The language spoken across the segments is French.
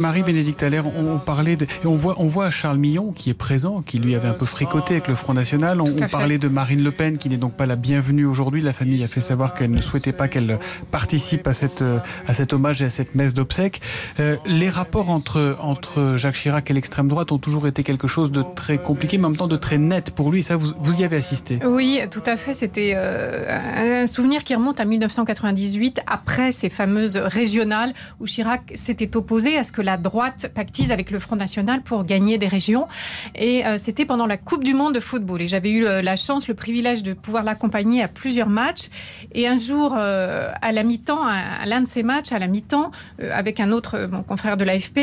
Marie-Bénédicte Allaire, on, parlait de, et on voit, on voit Charles Millon qui est présent, qui lui avait un peu fricoté avec le Front National. On, parlait de Marine Le Pen qui n'est donc pas la bienvenue aujourd'hui. La famille a fait savoir qu'elle ne souhaitait pas qu'elle participe à cette, à cet hommage et à cette messe d'obsèques. Euh, les rapports entre, entre Jacques Chirac et l'extrême droite ont toujours été quelque chose de très compliqué, mais en même temps de très net pour lui. Ça, vous, vous y avez assisté? Oui, tout à fait. C'était euh, un souvenir qui remonte à 1998, après ces fameuses régionales où Chirac s'était opposé à ce que la droite pactise avec le Front National pour gagner des régions. Et euh, c'était pendant la Coupe du Monde de football. Et j'avais eu euh, la chance, le privilège de pouvoir l'accompagner à plusieurs matchs. Et un jour, euh, à la mi-temps, à, l'un de ces matchs, à la mi-temps, avec un autre mon confrère de l'AFP,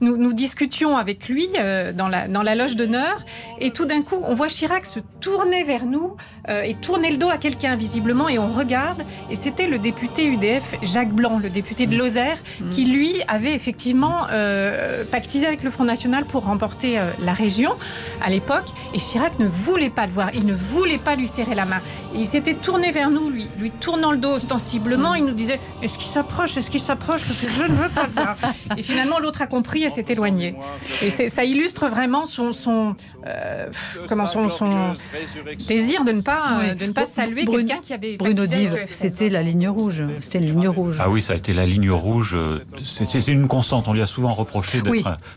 nous, nous, discutions avec lui dans, la, dans la loge d'honneur. Et tout d'un coup, on voit Chirac se tourner vers nous et tourner le dos à quelqu'un visiblement. Et on regarde. Et c'était le député UDF Jacques Blanc, le député de Lozère, qui lui avait effectivement euh, pactisé avec le Front National pour remporter euh, la région à l'époque. Et Chirac ne voulait pas le voir, il ne voulait pas lui serrer la main. Et il s'était tourné vers nous, lui, lui tournant le dos ostensiblement. Il nous disait Est-ce qu'il s'approche? Est-ce qu'il s'approche? Parce que je ne veux pas le voir. Et finalement, l'autre a compris et s'est éloigné. Et ça illustre vraiment son, son, euh, comment, son, son désir de ne pas, de ne pas saluer quelqu'un qui avait. Bruno Dive, c'était la ligne rouge. C'était ligne rouge. Ah oui, ça a été la ligne rouge. C'est une constante on lui a souvent reproché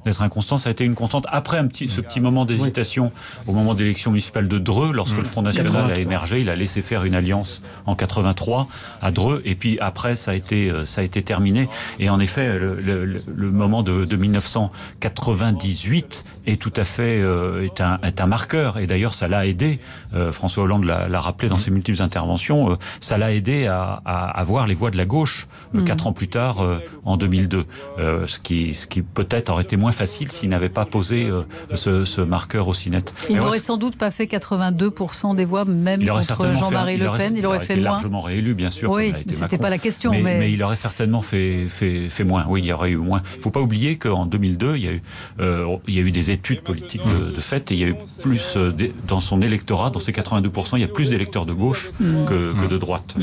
d'être inconstant. Ça a été une constante après un petit, ce petit moment d'hésitation au moment des élections municipales de Dreux, lorsque le Front National a émergé. Il a laissé faire une alliance en 83 à Dreux, et puis après, ça a été, euh, ça a été terminé. Et en effet, le, moment de, 1998 est tout à fait euh, est, un, est un marqueur. Et d'ailleurs, ça l'a aidé. Euh, François Hollande l'a rappelé dans ses multiples interventions. ça l'a aidé à, à, voir les voix de la gauche mm. quatre ans plus tard, en 2002 ce qui, ce qui peut-être aurait été moins facile s'il n'avait pas posé euh, ce, ce, marqueur aussi net. Il n'aurait sans doute pas fait 82% des voix, même contre Jean-Marie Le Pen. Il aurait, fait moins. largement réélu, bien sûr. Oui, c'était pas la question. Mais, mais... mais, il aurait certainement fait, fait, fait moins. Oui, il y aurait eu moins. Il ne faut pas oublier qu'en 2002, il y, a eu, euh, il y a eu des études politiques de, de, fait et il y a eu plus, euh, dans son électorat, dans ces 82%, il y a plus d'électeurs de gauche que, que de droite.